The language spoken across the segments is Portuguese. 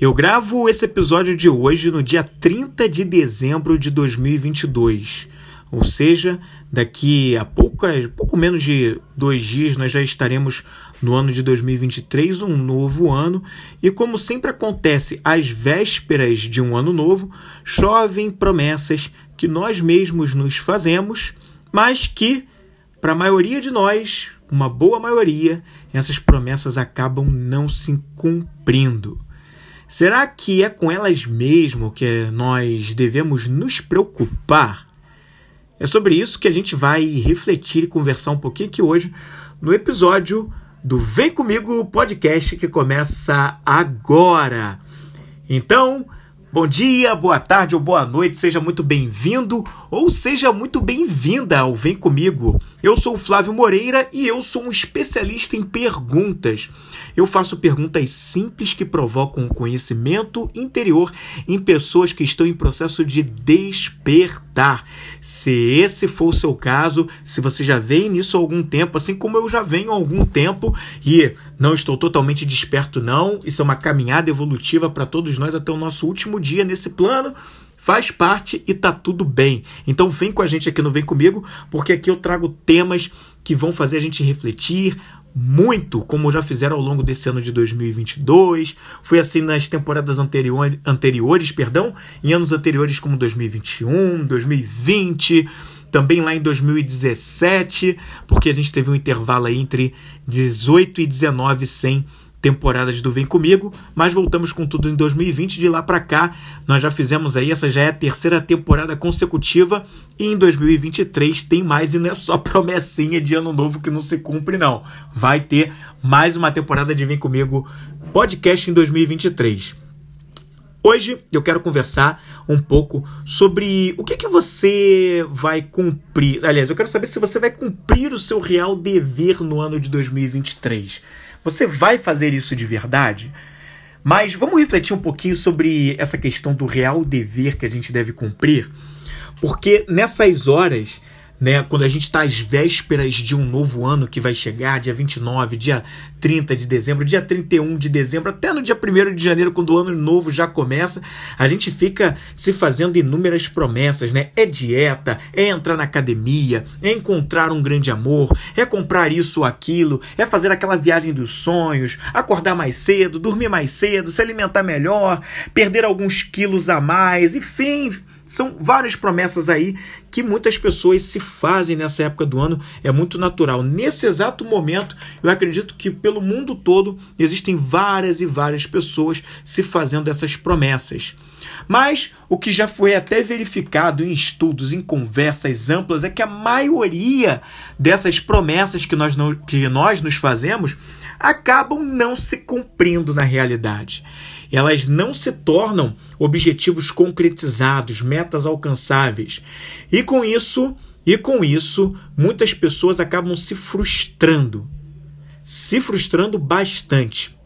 Eu gravo esse episódio de hoje no dia 30 de dezembro de 2022. Ou seja, daqui a pouco, pouco menos de dois dias nós já estaremos no ano de 2023, um novo ano, e como sempre acontece às vésperas de um ano novo, chovem promessas que nós mesmos nos fazemos, mas que, para a maioria de nós, uma boa maioria, essas promessas acabam não se cumprindo. Será que é com elas mesmo que nós devemos nos preocupar? É sobre isso que a gente vai refletir e conversar um pouquinho aqui hoje no episódio do Vem Comigo podcast que começa agora. Então, Bom dia, boa tarde ou boa noite, seja muito bem-vindo ou seja muito bem-vinda ao Vem Comigo. Eu sou o Flávio Moreira e eu sou um especialista em perguntas. Eu faço perguntas simples que provocam conhecimento interior em pessoas que estão em processo de despertar. Se esse for o seu caso, se você já vem nisso há algum tempo, assim como eu já venho há algum tempo e não estou totalmente desperto, não, isso é uma caminhada evolutiva para todos nós até o nosso último dia nesse plano, faz parte e tá tudo bem. Então vem com a gente aqui no Vem Comigo, porque aqui eu trago temas que vão fazer a gente refletir muito, como já fizeram ao longo desse ano de 2022. Foi assim nas temporadas anterior, anteriores, perdão, em anos anteriores como 2021, 2020, também lá em 2017, porque a gente teve um intervalo aí entre 18 e 19 sem temporadas do Vem Comigo, mas voltamos com tudo em 2020. De lá para cá, nós já fizemos aí, essa já é a terceira temporada consecutiva, e em 2023 tem mais, e não é só promessinha de ano novo que não se cumpre, não. Vai ter mais uma temporada de Vem Comigo podcast em 2023. Hoje eu quero conversar um pouco sobre o que, que você vai cumprir. Aliás, eu quero saber se você vai cumprir o seu real dever no ano de 2023. Você vai fazer isso de verdade? Mas vamos refletir um pouquinho sobre essa questão do real dever que a gente deve cumprir, porque nessas horas né? Quando a gente está às vésperas de um novo ano que vai chegar, dia 29, dia 30 de dezembro, dia 31 de dezembro, até no dia 1 de janeiro, quando o ano novo já começa, a gente fica se fazendo inúmeras promessas, né? É dieta, é entrar na academia, é encontrar um grande amor, é comprar isso ou aquilo, é fazer aquela viagem dos sonhos, acordar mais cedo, dormir mais cedo, se alimentar melhor, perder alguns quilos a mais, enfim, são várias promessas aí que muitas pessoas se fazem nessa época do ano. É muito natural. Nesse exato momento, eu acredito que pelo mundo todo existem várias e várias pessoas se fazendo essas promessas. Mas o que já foi até verificado em estudos, em conversas amplas, é que a maioria dessas promessas que nós, não, que nós nos fazemos acabam não se cumprindo na realidade elas não se tornam objetivos concretizados, metas alcançáveis. E com isso, e com isso, muitas pessoas acabam se frustrando. Se frustrando bastante.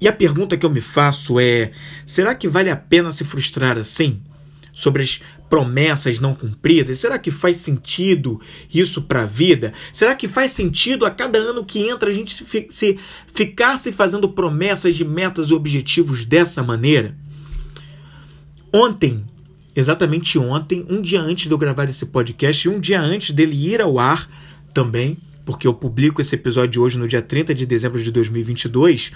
E a pergunta que eu me faço é: será que vale a pena se frustrar assim? Sobre as promessas não cumpridas? Será que faz sentido isso para a vida? Será que faz sentido a cada ano que entra a gente se, se ficar se fazendo promessas de metas e objetivos dessa maneira? Ontem, exatamente ontem, um dia antes de eu gravar esse podcast e um dia antes dele ir ao ar também, porque eu publico esse episódio hoje no dia 30 de dezembro de 2022,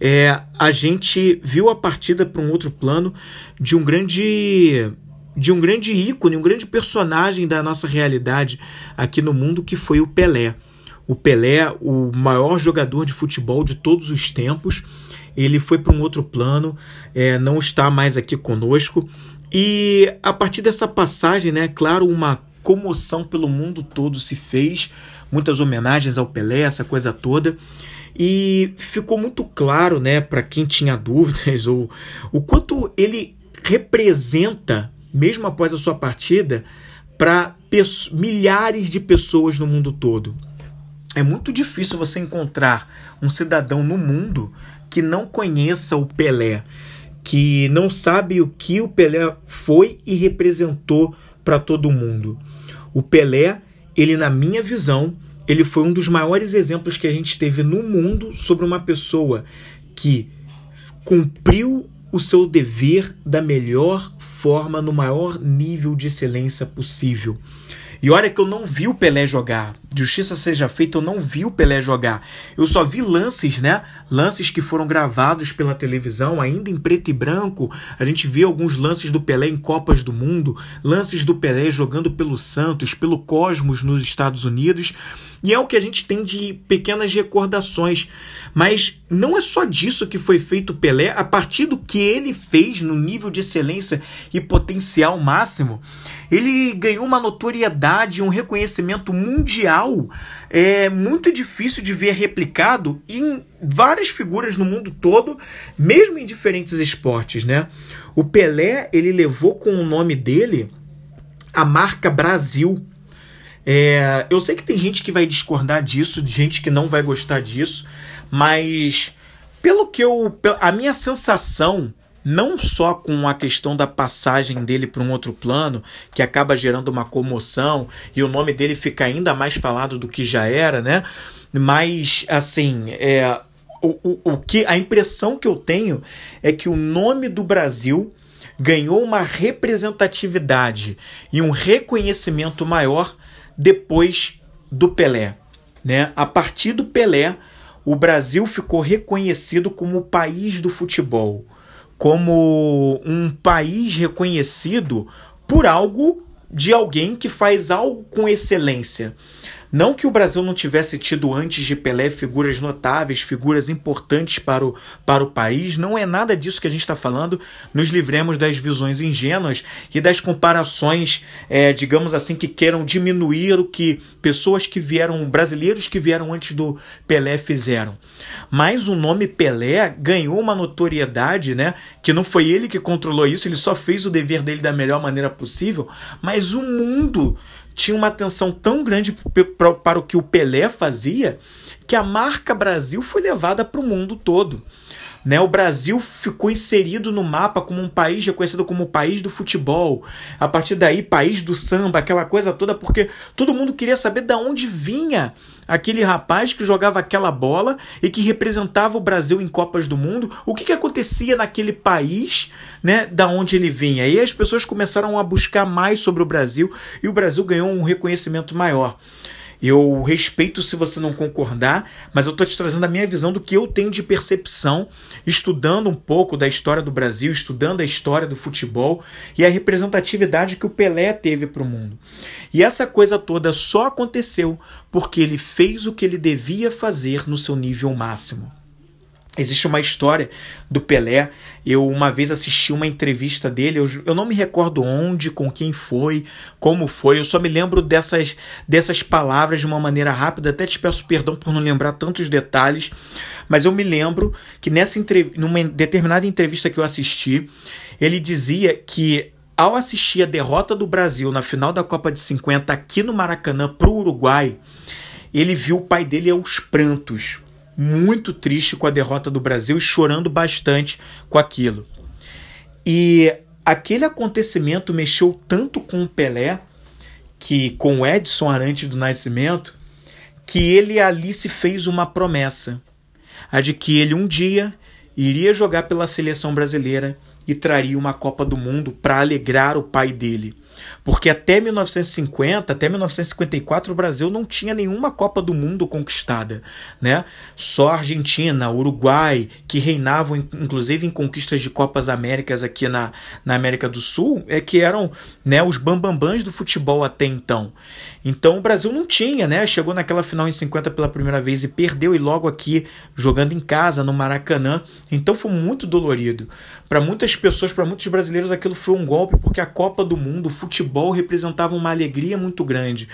é, a gente viu a partida para um outro plano de um grande de um grande ícone, um grande personagem da nossa realidade aqui no mundo, que foi o Pelé. O Pelé, o maior jogador de futebol de todos os tempos, ele foi para um outro plano, é, não está mais aqui conosco. E a partir dessa passagem, né, claro, uma comoção pelo mundo todo se fez, muitas homenagens ao Pelé, essa coisa toda. E ficou muito claro, né, para quem tinha dúvidas, ou o quanto ele representa mesmo após a sua partida, para milhares de pessoas no mundo todo. É muito difícil você encontrar um cidadão no mundo que não conheça o Pelé, que não sabe o que o Pelé foi e representou para todo mundo. O Pelé, ele na minha visão, ele foi um dos maiores exemplos que a gente teve no mundo sobre uma pessoa que cumpriu o seu dever da melhor forma, no maior nível de excelência possível. E olha que eu não vi o Pelé jogar. Justiça seja feita, eu não vi o Pelé jogar. Eu só vi lances, né? Lances que foram gravados pela televisão, ainda em preto e branco. A gente vê alguns lances do Pelé em Copas do Mundo, lances do Pelé jogando pelo Santos, pelo Cosmos nos Estados Unidos. E é o que a gente tem de pequenas recordações. Mas não é só disso que foi feito o Pelé, a partir do que ele fez no nível de excelência e potencial máximo, ele ganhou uma notoriedade, um reconhecimento mundial é muito difícil de ver replicado em várias figuras no mundo todo, mesmo em diferentes esportes, né? O Pelé, ele levou com o nome dele a marca Brasil é, eu sei que tem gente que vai discordar disso, gente que não vai gostar disso, mas pelo que eu. A minha sensação, não só com a questão da passagem dele para um outro plano, que acaba gerando uma comoção e o nome dele fica ainda mais falado do que já era, né? Mas, assim, é, o, o, o que a impressão que eu tenho é que o nome do Brasil ganhou uma representatividade e um reconhecimento maior depois do Pelé. Né? A partir do Pelé, o Brasil ficou reconhecido como o país do futebol, como um país reconhecido por algo de alguém que faz algo com excelência. Não que o Brasil não tivesse tido antes de Pelé figuras notáveis, figuras importantes para o, para o país, não é nada disso que a gente está falando. Nos livremos das visões ingênuas e das comparações, é, digamos assim, que queiram diminuir o que pessoas que vieram, brasileiros que vieram antes do Pelé fizeram. Mas o nome Pelé ganhou uma notoriedade, né? Que não foi ele que controlou isso, ele só fez o dever dele da melhor maneira possível, mas o mundo tinha uma atenção tão grande para o que o Pelé fazia que a marca Brasil foi levada para o mundo todo. Né? O Brasil ficou inserido no mapa como um país reconhecido como o país do futebol. A partir daí, país do samba, aquela coisa toda, porque todo mundo queria saber de onde vinha aquele rapaz que jogava aquela bola e que representava o Brasil em Copas do Mundo. O que, que acontecia naquele país, né, da onde ele vinha? E as pessoas começaram a buscar mais sobre o Brasil e o Brasil ganhou um reconhecimento maior. Eu respeito se você não concordar, mas eu estou te trazendo a minha visão do que eu tenho de percepção, estudando um pouco da história do Brasil, estudando a história do futebol e a representatividade que o Pelé teve para o mundo. E essa coisa toda só aconteceu porque ele fez o que ele devia fazer no seu nível máximo. Existe uma história do Pelé. Eu uma vez assisti uma entrevista dele. Eu, eu não me recordo onde, com quem foi, como foi. Eu só me lembro dessas, dessas palavras de uma maneira rápida. Até te peço perdão por não lembrar tantos detalhes. Mas eu me lembro que nessa numa determinada entrevista que eu assisti, ele dizia que ao assistir a derrota do Brasil na final da Copa de 50 aqui no Maracanã para o Uruguai, ele viu o pai dele aos prantos muito triste com a derrota do Brasil e chorando bastante com aquilo. E aquele acontecimento mexeu tanto com o Pelé, que com o Edson Arantes do Nascimento, que ele ali se fez uma promessa, a de que ele um dia iria jogar pela seleção brasileira e traria uma Copa do Mundo para alegrar o pai dele. Porque até 1950, até 1954, o Brasil não tinha nenhuma Copa do Mundo conquistada, né? Só Argentina, Uruguai, que reinavam inclusive em conquistas de Copas Américas aqui na, na América do Sul, é que eram, né, os bambambãs do futebol até então. Então o Brasil não tinha, né? Chegou naquela final em 50 pela primeira vez e perdeu e logo aqui jogando em casa no Maracanã. Então foi muito dolorido. Para muitas pessoas, para muitos brasileiros aquilo foi um golpe porque a Copa do Mundo, o futebol representava uma alegria muito grande.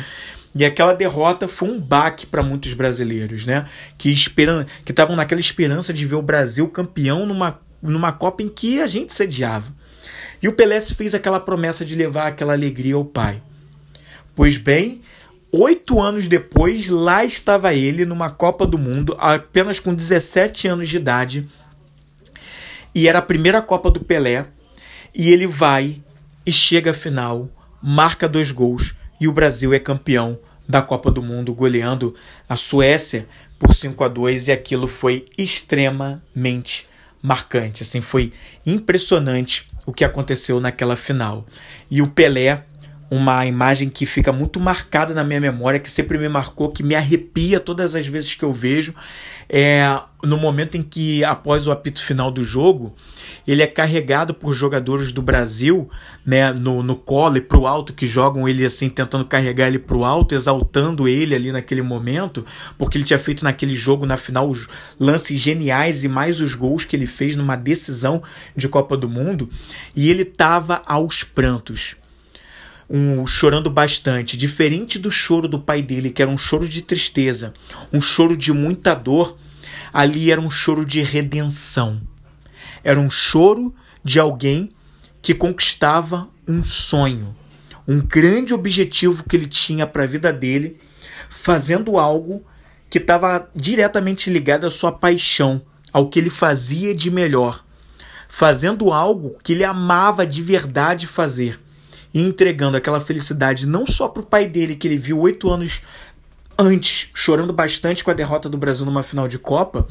E aquela derrota foi um baque para muitos brasileiros, né? Que esperam, que estavam naquela esperança de ver o Brasil campeão numa, numa Copa em que a gente sediava. E o Pelé fez aquela promessa de levar aquela alegria ao pai. Pois bem, oito anos depois, lá estava ele numa Copa do Mundo, apenas com 17 anos de idade. E era a primeira Copa do Pelé. E ele vai e chega à final, marca dois gols e o Brasil é campeão da Copa do Mundo, goleando a Suécia por 5 a 2 e aquilo foi extremamente marcante. Assim, foi impressionante o que aconteceu naquela final. E o Pelé, uma imagem que fica muito marcada na minha memória, que sempre me marcou, que me arrepia todas as vezes que eu vejo, é no momento em que, após o apito final do jogo, ele é carregado por jogadores do Brasil, né, no, no colo e pro alto, que jogam ele assim, tentando carregar ele pro alto, exaltando ele ali naquele momento, porque ele tinha feito naquele jogo, na final, os lances geniais e mais os gols que ele fez numa decisão de Copa do Mundo, e ele tava aos prantos um, chorando bastante, diferente do choro do pai dele, que era um choro de tristeza, um choro de muita dor, ali era um choro de redenção. Era um choro de alguém que conquistava um sonho, um grande objetivo que ele tinha para a vida dele, fazendo algo que estava diretamente ligado à sua paixão, ao que ele fazia de melhor, fazendo algo que ele amava de verdade fazer e entregando aquela felicidade não só para o pai dele, que ele viu oito anos antes, chorando bastante com a derrota do Brasil numa final de Copa,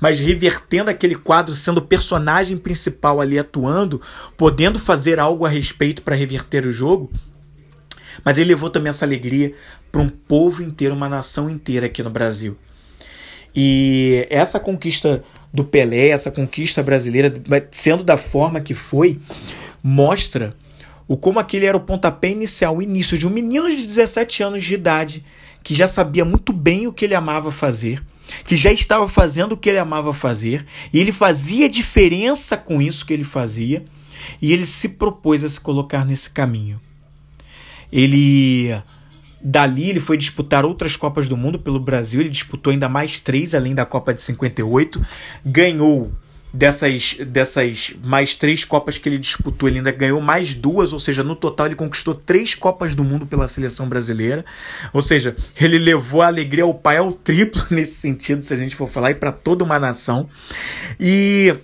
mas revertendo aquele quadro, sendo o personagem principal ali atuando, podendo fazer algo a respeito para reverter o jogo. Mas ele levou também essa alegria para um povo inteiro, uma nação inteira aqui no Brasil. E essa conquista do Pelé, essa conquista brasileira, sendo da forma que foi, mostra o como aquele era o pontapé inicial, o início de um menino de 17 anos de idade que já sabia muito bem o que ele amava fazer, que já estava fazendo o que ele amava fazer, e ele fazia diferença com isso que ele fazia, e ele se propôs a se colocar nesse caminho. Ele dali ele foi disputar outras Copas do Mundo pelo Brasil, ele disputou ainda mais três além da Copa de 58, ganhou dessas, dessas mais três Copas que ele disputou, ele ainda ganhou mais duas, ou seja, no total ele conquistou três Copas do Mundo pela seleção brasileira. Ou seja, ele levou a alegria ao pai ao triplo nesse sentido, se a gente for falar, e para toda uma nação. E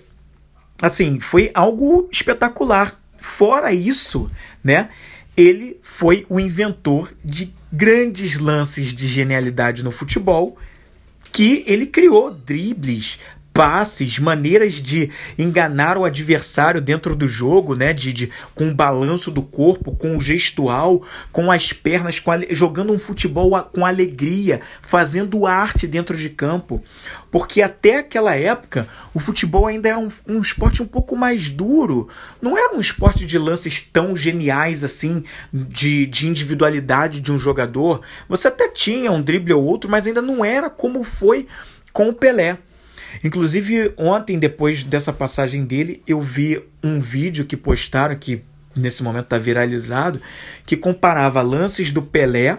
assim, foi algo espetacular. Fora isso, né? Ele foi o inventor de grandes lances de genialidade no futebol que ele criou dribles, passes, maneiras de enganar o adversário dentro do jogo, né? De, de com o balanço do corpo, com o gestual, com as pernas, com a, jogando um futebol com alegria, fazendo arte dentro de campo. Porque até aquela época o futebol ainda era um, um esporte um pouco mais duro. Não era um esporte de lances tão geniais assim, de, de individualidade de um jogador. Você até tinha um drible ou outro, mas ainda não era como foi com o Pelé. Inclusive, ontem, depois dessa passagem dele, eu vi um vídeo que postaram, que nesse momento está viralizado, que comparava lances do Pelé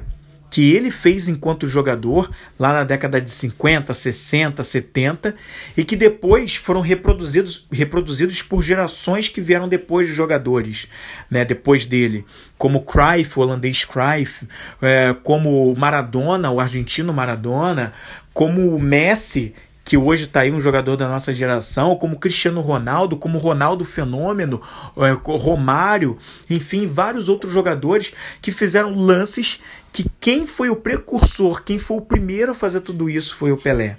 que ele fez enquanto jogador lá na década de 50, 60, 70 e que depois foram reproduzidos, reproduzidos por gerações que vieram depois de jogadores, né, depois dele, como Cruyff, o holandês Cruyff, é, como Maradona, o argentino Maradona, como o Messi, que hoje está aí um jogador da nossa geração, como Cristiano Ronaldo, como Ronaldo Fenômeno, é, Romário, enfim, vários outros jogadores que fizeram lances que quem foi o precursor, quem foi o primeiro a fazer tudo isso foi o Pelé.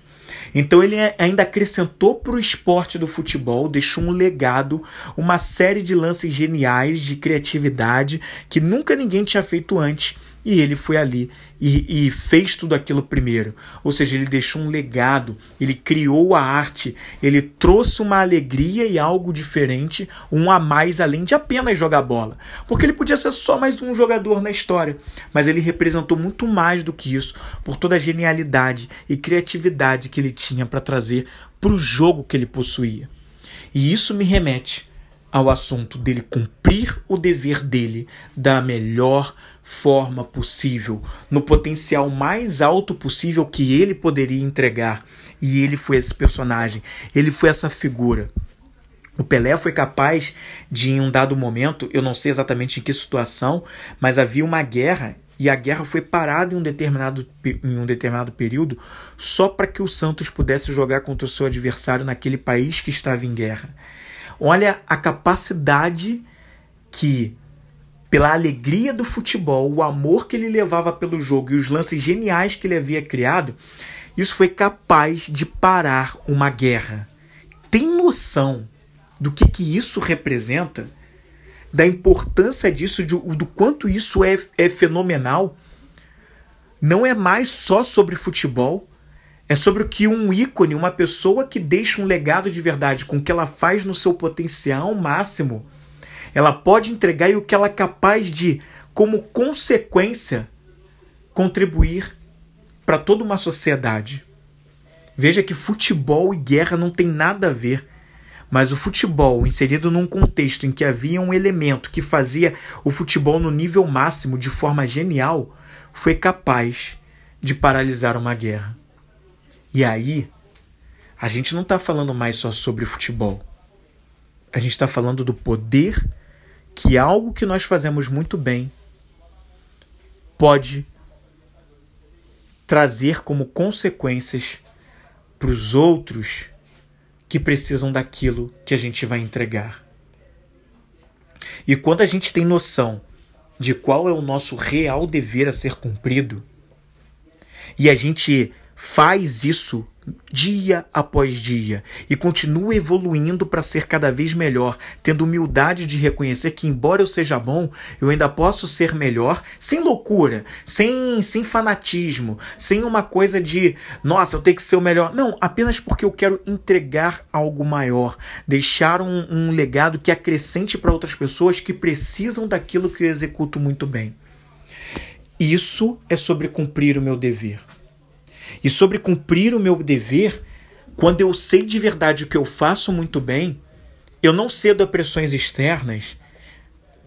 Então ele ainda acrescentou para o esporte do futebol, deixou um legado, uma série de lances geniais de criatividade que nunca ninguém tinha feito antes e ele foi ali e, e, fez tudo aquilo primeiro. Ou seja, ele deixou um legado, ele criou a arte, ele trouxe uma alegria e algo diferente, um a mais além de apenas jogar bola. Porque ele podia ser só mais um jogador na história, mas ele representou muito mais do que isso, por toda a genialidade e criatividade que ele tinha para trazer para o jogo que ele possuía. E isso me remete ao assunto dele cumprir o dever dele da melhor forma possível, no potencial mais alto possível que ele poderia entregar. E ele foi esse personagem, ele foi essa figura. O Pelé foi capaz de, em um dado momento, eu não sei exatamente em que situação, mas havia uma guerra e a guerra foi parada em um determinado, em um determinado período só para que o Santos pudesse jogar contra o seu adversário naquele país que estava em guerra. Olha a capacidade que, pela alegria do futebol, o amor que ele levava pelo jogo e os lances geniais que ele havia criado, isso foi capaz de parar uma guerra. tem noção do que, que isso representa? Da importância disso, de, do quanto isso é, é fenomenal? Não é mais só sobre futebol, é sobre o que um ícone, uma pessoa que deixa um legado de verdade com o que ela faz no seu potencial máximo, ela pode entregar e o que ela é capaz de, como consequência, contribuir para toda uma sociedade. Veja que futebol e guerra não tem nada a ver. Mas o futebol, inserido num contexto em que havia um elemento que fazia o futebol no nível máximo de forma genial, foi capaz de paralisar uma guerra. E aí, a gente não está falando mais só sobre futebol. A gente está falando do poder que algo que nós fazemos muito bem pode trazer como consequências para os outros que precisam daquilo que a gente vai entregar. E quando a gente tem noção de qual é o nosso real dever a ser cumprido, e a gente faz isso dia após dia e continua evoluindo para ser cada vez melhor, tendo humildade de reconhecer que, embora eu seja bom, eu ainda posso ser melhor, sem loucura, sem, sem fanatismo, sem uma coisa de nossa, eu tenho que ser o melhor. Não, apenas porque eu quero entregar algo maior, deixar um, um legado que acrescente para outras pessoas que precisam daquilo que eu executo muito bem. Isso é sobre cumprir o meu dever e sobre cumprir o meu dever, quando eu sei de verdade o que eu faço muito bem, eu não cedo a pressões externas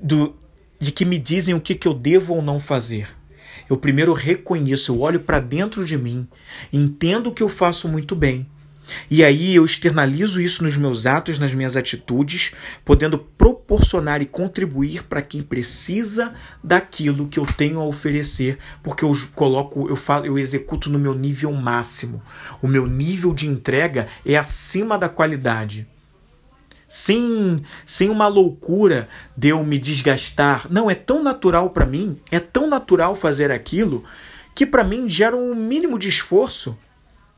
do, de que me dizem o que, que eu devo ou não fazer. Eu primeiro reconheço, eu olho para dentro de mim, entendo o que eu faço muito bem e aí eu externalizo isso nos meus atos, nas minhas atitudes, podendo proporcionar e contribuir para quem precisa daquilo que eu tenho a oferecer, porque eu coloco, eu falo, eu executo no meu nível máximo. O meu nível de entrega é acima da qualidade. Sem, sem uma loucura de eu me desgastar. Não, é tão natural para mim, é tão natural fazer aquilo, que para mim gera um mínimo de esforço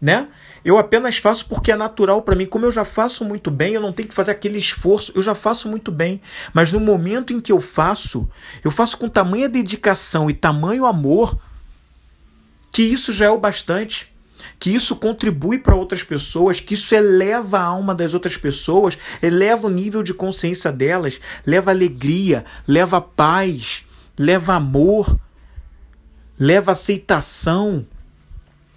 né? Eu apenas faço porque é natural para mim. Como eu já faço muito bem, eu não tenho que fazer aquele esforço. Eu já faço muito bem. Mas no momento em que eu faço, eu faço com tamanha dedicação e tamanho amor que isso já é o bastante. Que isso contribui para outras pessoas, que isso eleva a alma das outras pessoas, eleva o nível de consciência delas, leva alegria, leva paz, leva amor, leva aceitação,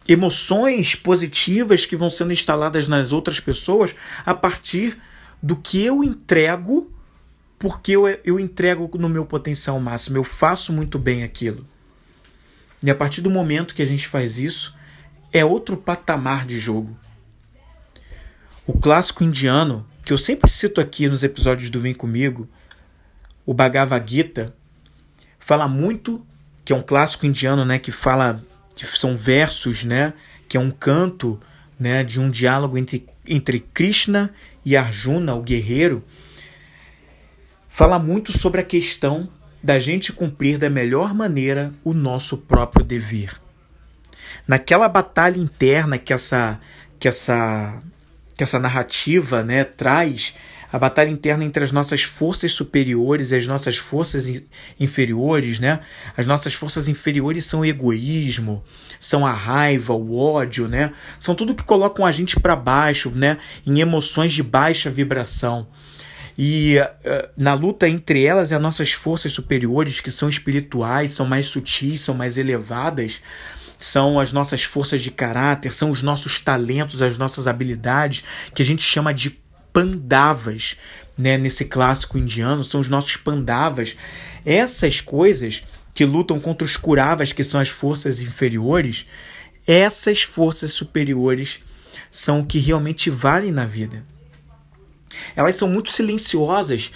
emoções positivas que vão sendo instaladas nas outras pessoas a partir do que eu entrego, porque eu, eu entrego no meu potencial máximo, eu faço muito bem aquilo. E a partir do momento que a gente faz isso, é outro patamar de jogo. O clássico indiano, que eu sempre cito aqui nos episódios do Vem Comigo, o Bhagavad Gita, fala muito, que é um clássico indiano, né, que fala que são versos, né, que é um canto, né, de um diálogo entre, entre Krishna e Arjuna, o guerreiro, fala muito sobre a questão da gente cumprir da melhor maneira o nosso próprio dever. Naquela batalha interna que essa que essa que essa narrativa, né, traz a batalha interna entre as nossas forças superiores e as nossas forças inferiores, né? As nossas forças inferiores são o egoísmo, são a raiva, o ódio, né? São tudo que colocam a gente para baixo, né? Em emoções de baixa vibração. E uh, na luta entre elas e as nossas forças superiores, que são espirituais, são mais sutis, são mais elevadas, são as nossas forças de caráter, são os nossos talentos, as nossas habilidades, que a gente chama de pandavas, né, nesse clássico indiano, são os nossos pandavas. Essas coisas que lutam contra os curavas, que são as forças inferiores, essas forças superiores são o que realmente valem na vida. Elas são muito silenciosas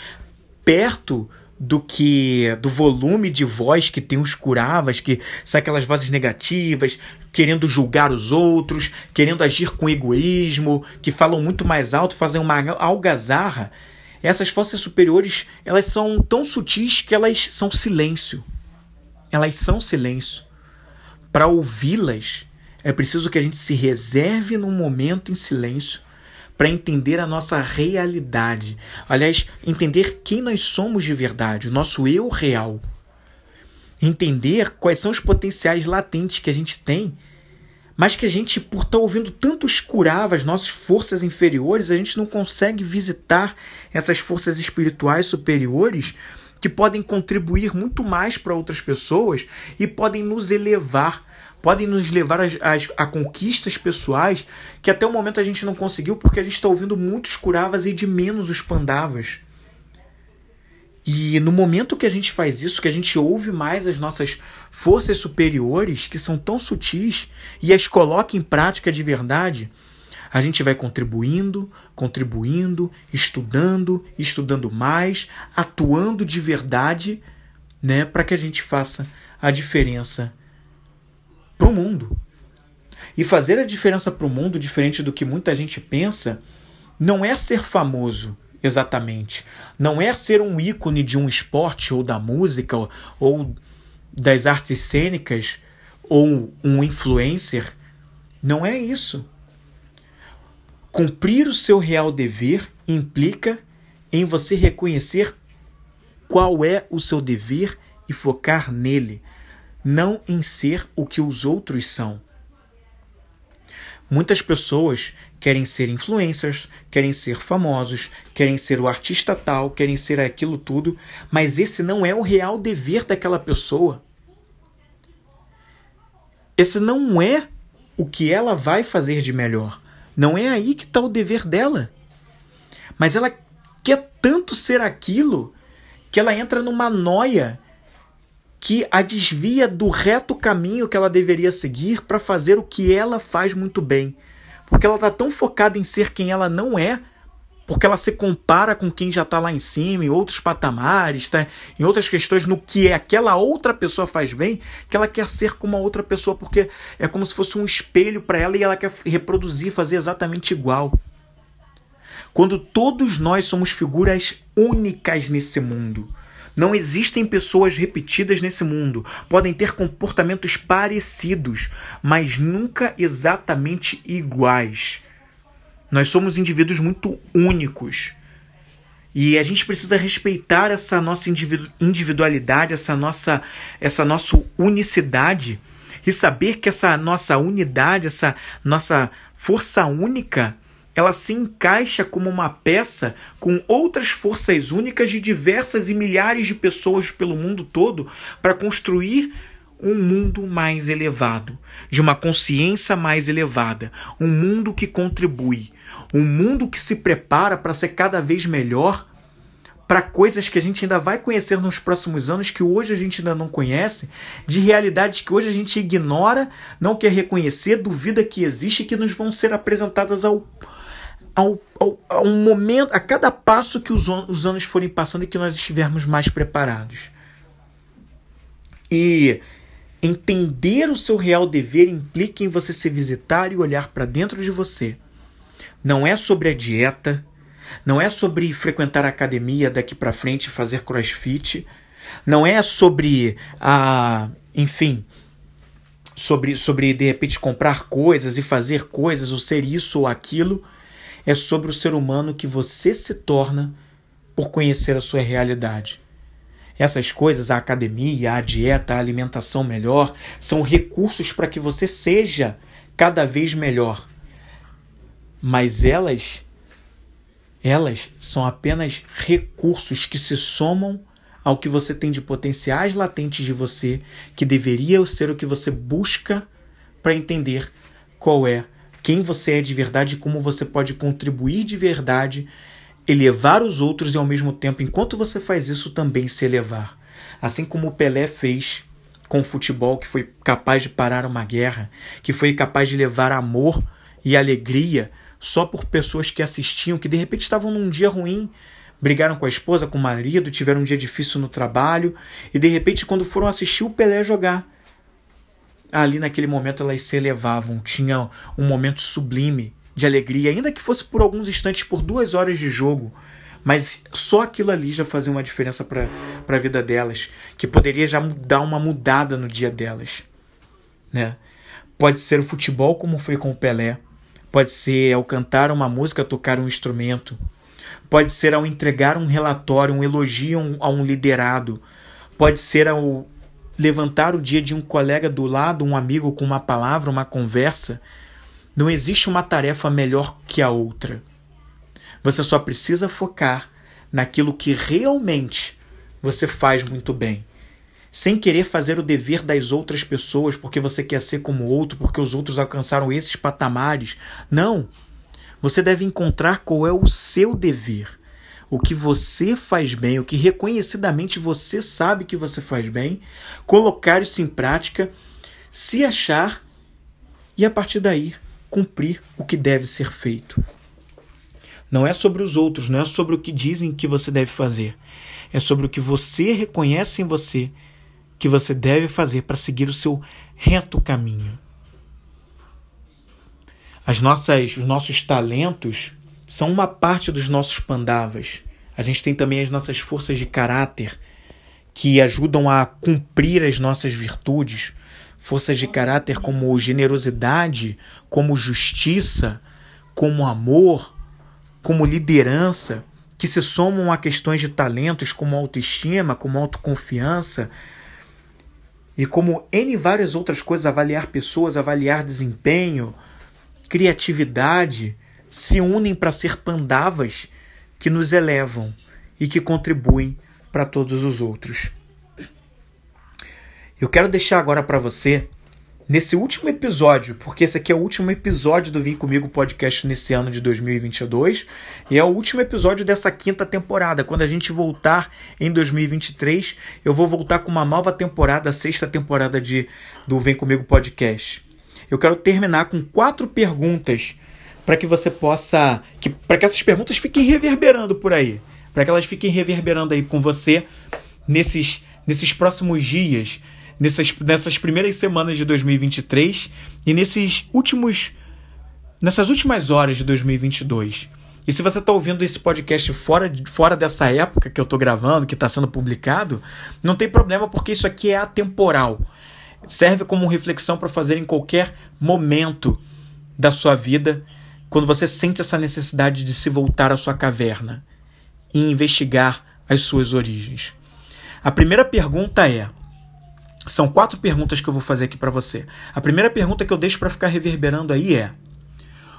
perto do que do volume de voz que tem os curavas, que são aquelas vozes negativas, querendo julgar os outros, querendo agir com egoísmo, que falam muito mais alto, fazem uma algazarra. Essas forças superiores, elas são tão sutis que elas são silêncio. Elas são silêncio. Para ouvi-las, é preciso que a gente se reserve num momento em silêncio para entender a nossa realidade. Aliás, entender quem nós somos de verdade, o nosso eu real. Entender quais são os potenciais latentes que a gente tem, mas que a gente, por estar tá ouvindo tantos curavas, nossas forças inferiores, a gente não consegue visitar essas forças espirituais superiores que podem contribuir muito mais para outras pessoas e podem nos elevar podem nos levar a, a, conquistas pessoais que até o momento a gente não conseguiu porque a gente está ouvindo muitos curavas e de menos os pandavas. E no momento que a gente faz isso, que a gente ouve mais as nossas forças superiores, que são tão sutis, e as coloca em prática de verdade, a gente vai contribuindo, contribuindo, estudando, estudando mais, atuando de verdade, né, para que a gente faça a diferença para o mundo. E fazer a diferença para o mundo, diferente do que muita gente pensa, não é ser famoso, exatamente. Não é ser um ícone de um esporte ou da música ou, das artes cênicas ou um influencer. Não é isso. Cumprir o seu real dever implica em você reconhecer qual é o seu dever e focar nele não em ser o que os outros são. Muitas pessoas querem ser influencers, querem ser famosos, querem ser o artista tal, querem ser aquilo tudo, mas esse não é o real dever daquela pessoa. Esse não é o que ela vai fazer de melhor. Não é aí que está o dever dela. Mas ela quer tanto ser aquilo que ela entra numa noia que a desvia do reto caminho que ela deveria seguir para fazer o que ela faz muito bem. Porque ela está tão focada em ser quem ela não é, porque ela se compara com quem já está lá em cima, em outros patamares, tá? em outras questões, no que aquela outra pessoa faz bem, que ela quer ser como a outra pessoa, porque é como se fosse um espelho para ela e ela quer reproduzir, fazer exatamente igual. Quando todos nós somos figuras únicas nesse mundo, não existem pessoas repetidas nesse mundo. Podem ter comportamentos parecidos, mas nunca exatamente iguais. Nós somos indivíduos muito únicos. E a gente precisa respeitar essa nossa individualidade, essa nossa, essa nossa unicidade e saber que essa nossa unidade, essa nossa força única ela se encaixa como uma peça com outras forças únicas de diversas e milhares de pessoas pelo mundo todo para construir um mundo mais elevado, de uma consciência mais elevada, um mundo que contribui, um mundo que se prepara para ser cada vez melhor para coisas que a gente ainda vai conhecer nos próximos anos, que hoje a gente ainda não conhece, de realidades que hoje a gente ignora, não quer reconhecer, duvida que existe que nos vão ser apresentadas ao, ao, ao, a um momento, a cada passo que os, os anos forem passando e que nós estivermos mais preparados. E entender o seu real dever implica em você se visitar e olhar para dentro de você. Não é sobre a dieta, não é sobre frequentar a academia daqui para frente e fazer crossfit, não é sobre a, enfim, sobre sobre de repente comprar coisas e fazer coisas ou ser isso ou aquilo é sobre o ser humano que você se torna por conhecer a sua realidade. Essas coisas, a academia, a dieta, a alimentação melhor, são recursos para que você seja cada vez melhor. Mas elas elas são apenas recursos que se somam ao que você tem de potenciais latentes de você, que deveria ser o que você busca para entender qual é quem você é de verdade e como você pode contribuir de verdade, elevar os outros e ao mesmo tempo, enquanto você faz isso, também se elevar. Assim como o Pelé fez com o futebol, que foi capaz de parar uma guerra, que foi capaz de levar amor e alegria só por pessoas que assistiam, que de repente estavam num dia ruim, brigaram com a esposa, com o marido, tiveram um dia difícil no trabalho e de repente, quando foram assistir o Pelé jogar, ali naquele momento elas se elevavam, tinham um momento sublime de alegria, ainda que fosse por alguns instantes, por duas horas de jogo. Mas só aquilo ali já fazia uma diferença para a vida delas, que poderia já dar uma mudada no dia delas. Né? Pode ser o futebol, como foi com o Pelé, pode ser ao cantar uma música, tocar um instrumento, pode ser ao entregar um relatório, um elogio a um liderado, pode ser ao levantar o dia de um colega do lado, um amigo com uma palavra, uma conversa. Não existe uma tarefa melhor que a outra. Você só precisa focar naquilo que realmente você faz muito bem. Sem querer fazer o dever das outras pessoas porque você quer ser como outro, porque os outros alcançaram esses patamares. Não! Você deve encontrar qual é o seu dever o que você faz bem, o que reconhecidamente você sabe que você faz bem, colocar isso em prática, se achar e a partir daí cumprir o que deve ser feito. Não é sobre os outros, não é sobre o que dizem que você deve fazer. É sobre o que você reconhece em você que você deve fazer para seguir o seu reto caminho. As nossas, os nossos talentos são uma parte dos nossos pandavas. A gente tem também as nossas forças de caráter que ajudam a cumprir as nossas virtudes, forças de caráter como generosidade, como justiça, como amor, como liderança, que se somam a questões de talentos como autoestima, como autoconfiança e como N várias outras coisas, avaliar pessoas, avaliar desempenho, criatividade, se unem para ser pandavas que nos elevam e que contribuem para todos os outros. Eu quero deixar agora para você, nesse último episódio, porque esse aqui é o último episódio do Vem Comigo podcast nesse ano de 2022 e é o último episódio dessa quinta temporada. Quando a gente voltar em 2023, eu vou voltar com uma nova temporada, a sexta temporada de, do Vem Comigo podcast. Eu quero terminar com quatro perguntas para que você possa. Que, para que essas perguntas fiquem reverberando por aí. Para que elas fiquem reverberando aí com você nesses, nesses próximos dias, nessas, nessas primeiras semanas de 2023 e nesses últimos. nessas últimas horas de 2022. E se você está ouvindo esse podcast fora, fora dessa época que eu estou gravando, que está sendo publicado, não tem problema, porque isso aqui é atemporal. Serve como reflexão para fazer em qualquer momento da sua vida quando você sente essa necessidade de se voltar à sua caverna e investigar as suas origens. A primeira pergunta é: são quatro perguntas que eu vou fazer aqui para você. A primeira pergunta que eu deixo para ficar reverberando aí é: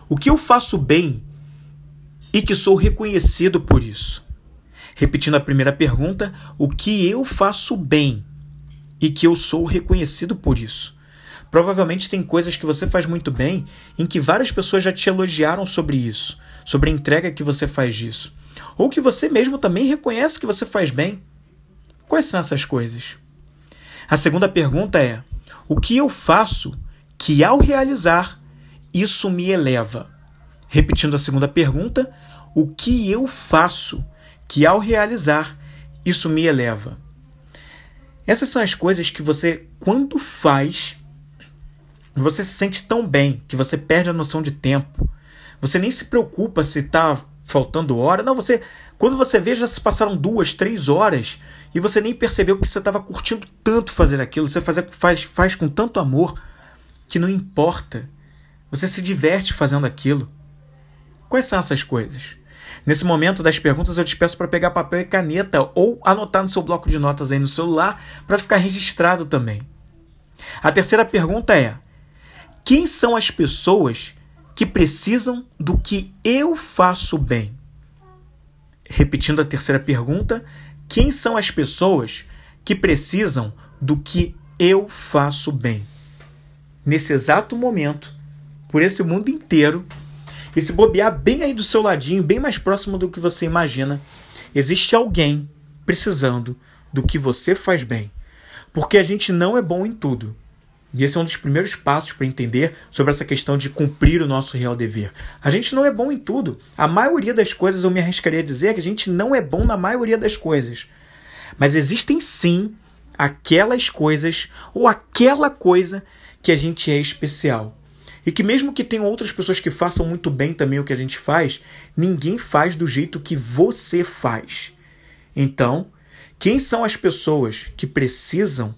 o que eu faço bem e que sou reconhecido por isso? Repetindo a primeira pergunta, o que eu faço bem e que eu sou reconhecido por isso? Provavelmente tem coisas que você faz muito bem em que várias pessoas já te elogiaram sobre isso, sobre a entrega que você faz disso. Ou que você mesmo também reconhece que você faz bem. Quais são essas coisas? A segunda pergunta é: o que eu faço que ao realizar isso me eleva? Repetindo a segunda pergunta, o que eu faço que ao realizar isso me eleva? Essas são as coisas que você, quando faz, você se sente tão bem que você perde a noção de tempo. Você nem se preocupa se está faltando hora. Não, você. Quando você vê, já se passaram duas, três horas e você nem percebeu que você estava curtindo tanto fazer aquilo. Você faz, faz, faz com tanto amor que não importa. Você se diverte fazendo aquilo. Quais são essas coisas? Nesse momento das perguntas, eu te peço para pegar papel e caneta ou anotar no seu bloco de notas aí no celular para ficar registrado também. A terceira pergunta é: quem são as pessoas que precisam do que eu faço bem? Repetindo a terceira pergunta, quem são as pessoas que precisam do que eu faço bem? Nesse exato momento, por esse mundo inteiro, e se bobear bem aí do seu ladinho, bem mais próximo do que você imagina, existe alguém precisando do que você faz bem. Porque a gente não é bom em tudo. E esse é um dos primeiros passos para entender sobre essa questão de cumprir o nosso real dever. A gente não é bom em tudo. A maioria das coisas, eu me arriscaria a dizer que a gente não é bom na maioria das coisas. Mas existem sim aquelas coisas ou aquela coisa que a gente é especial. E que mesmo que tenham outras pessoas que façam muito bem também o que a gente faz, ninguém faz do jeito que você faz. Então, quem são as pessoas que precisam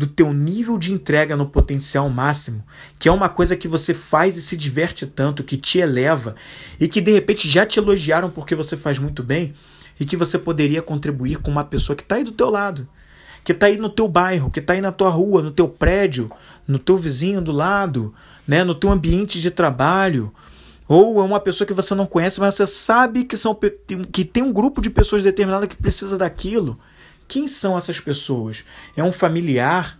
do teu nível de entrega no potencial máximo, que é uma coisa que você faz e se diverte tanto, que te eleva e que de repente já te elogiaram porque você faz muito bem e que você poderia contribuir com uma pessoa que está aí do teu lado, que está aí no teu bairro, que está aí na tua rua, no teu prédio, no teu vizinho do lado, né, no teu ambiente de trabalho, ou é uma pessoa que você não conhece, mas você sabe que, são, que tem um grupo de pessoas determinada que precisa daquilo. Quem são essas pessoas? É um familiar?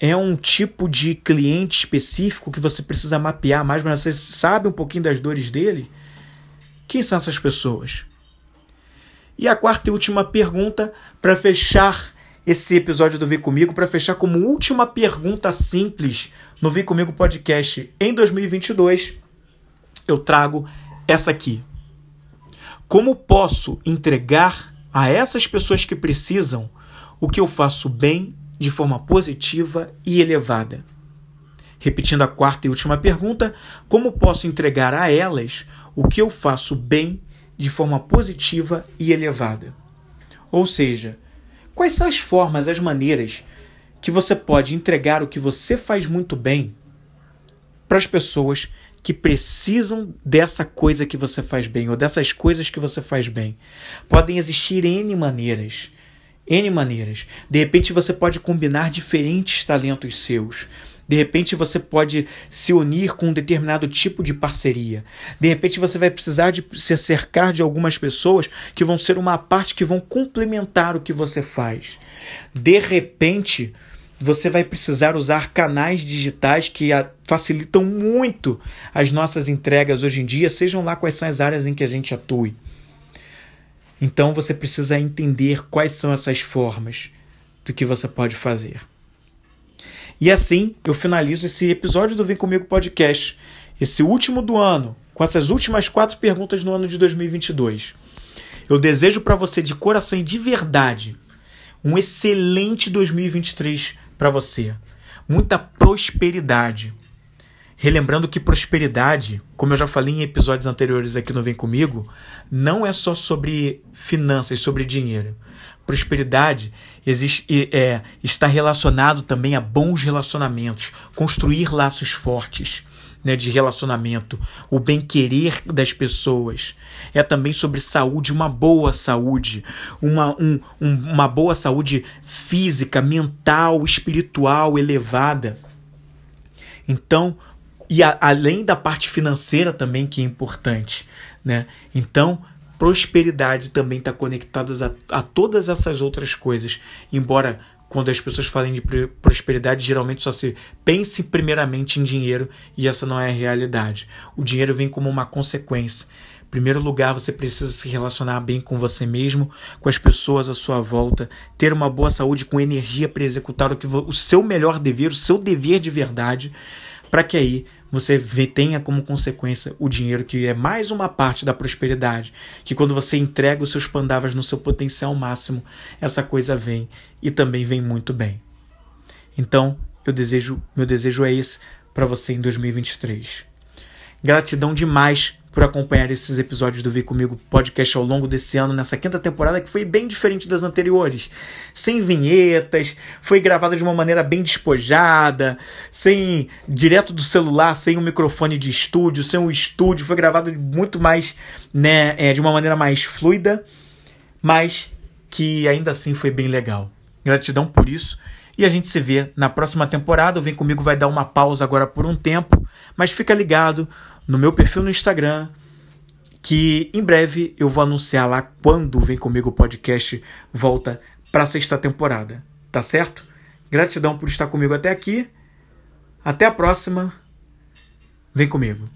É um tipo de cliente específico que você precisa mapear mais, mas você sabe um pouquinho das dores dele? Quem são essas pessoas? E a quarta e última pergunta, para fechar esse episódio do Vem Comigo, para fechar como última pergunta simples no Vem Comigo Podcast em 2022 eu trago essa aqui. Como posso entregar a essas pessoas que precisam o que eu faço bem de forma positiva e elevada? Repetindo a quarta e última pergunta, como posso entregar a elas o que eu faço bem de forma positiva e elevada? Ou seja, quais são as formas, as maneiras que você pode entregar o que você faz muito bem para as pessoas que precisam dessa coisa que você faz bem ou dessas coisas que você faz bem. Podem existir N maneiras. N maneiras. De repente você pode combinar diferentes talentos seus. De repente você pode se unir com um determinado tipo de parceria. De repente você vai precisar de se cercar de algumas pessoas que vão ser uma parte que vão complementar o que você faz. De repente você vai precisar usar canais digitais que facilitam muito as nossas entregas hoje em dia, sejam lá quais são as áreas em que a gente atue. Então você precisa entender quais são essas formas do que você pode fazer. E assim eu finalizo esse episódio do Vem Comigo Podcast, esse último do ano, com essas últimas quatro perguntas no ano de 2022. Eu desejo para você de coração e de verdade um excelente 2023 para você. Muita prosperidade. Relembrando que prosperidade, como eu já falei em episódios anteriores aqui no Vem Comigo, não é só sobre finanças, sobre dinheiro. Prosperidade existe, é, está relacionado também a bons relacionamentos, construir laços fortes né, de relacionamento, o bem-querer das pessoas. É também sobre saúde, uma boa saúde, uma, um, um, uma boa saúde física, mental, espiritual elevada. Então, e a, além da parte financeira também, que é importante. Né? Então, prosperidade também está conectada a, a todas essas outras coisas. Embora quando as pessoas falam de prosperidade, geralmente só se pense primeiramente em dinheiro e essa não é a realidade. O dinheiro vem como uma consequência. Em primeiro lugar, você precisa se relacionar bem com você mesmo, com as pessoas à sua volta, ter uma boa saúde com energia para executar o, que, o seu melhor dever, o seu dever de verdade, para que aí você tenha como consequência o dinheiro, que é mais uma parte da prosperidade. Que quando você entrega os seus pandavas no seu potencial máximo, essa coisa vem e também vem muito bem. Então, eu desejo, meu desejo é esse para você em 2023. Gratidão demais por acompanhar esses episódios do Vem Comigo podcast ao longo desse ano, nessa quinta temporada que foi bem diferente das anteriores. Sem vinhetas, foi gravada de uma maneira bem despojada, sem direto do celular, sem um microfone de estúdio, sem um estúdio, foi gravado muito mais, né, é, de uma maneira mais fluida, mas que ainda assim foi bem legal. Gratidão por isso. E a gente se vê na próxima temporada. O Vem Comigo vai dar uma pausa agora por um tempo, mas fica ligado no meu perfil no Instagram, que em breve eu vou anunciar lá quando Vem Comigo podcast volta para a sexta temporada, tá certo? Gratidão por estar comigo até aqui. Até a próxima. Vem comigo.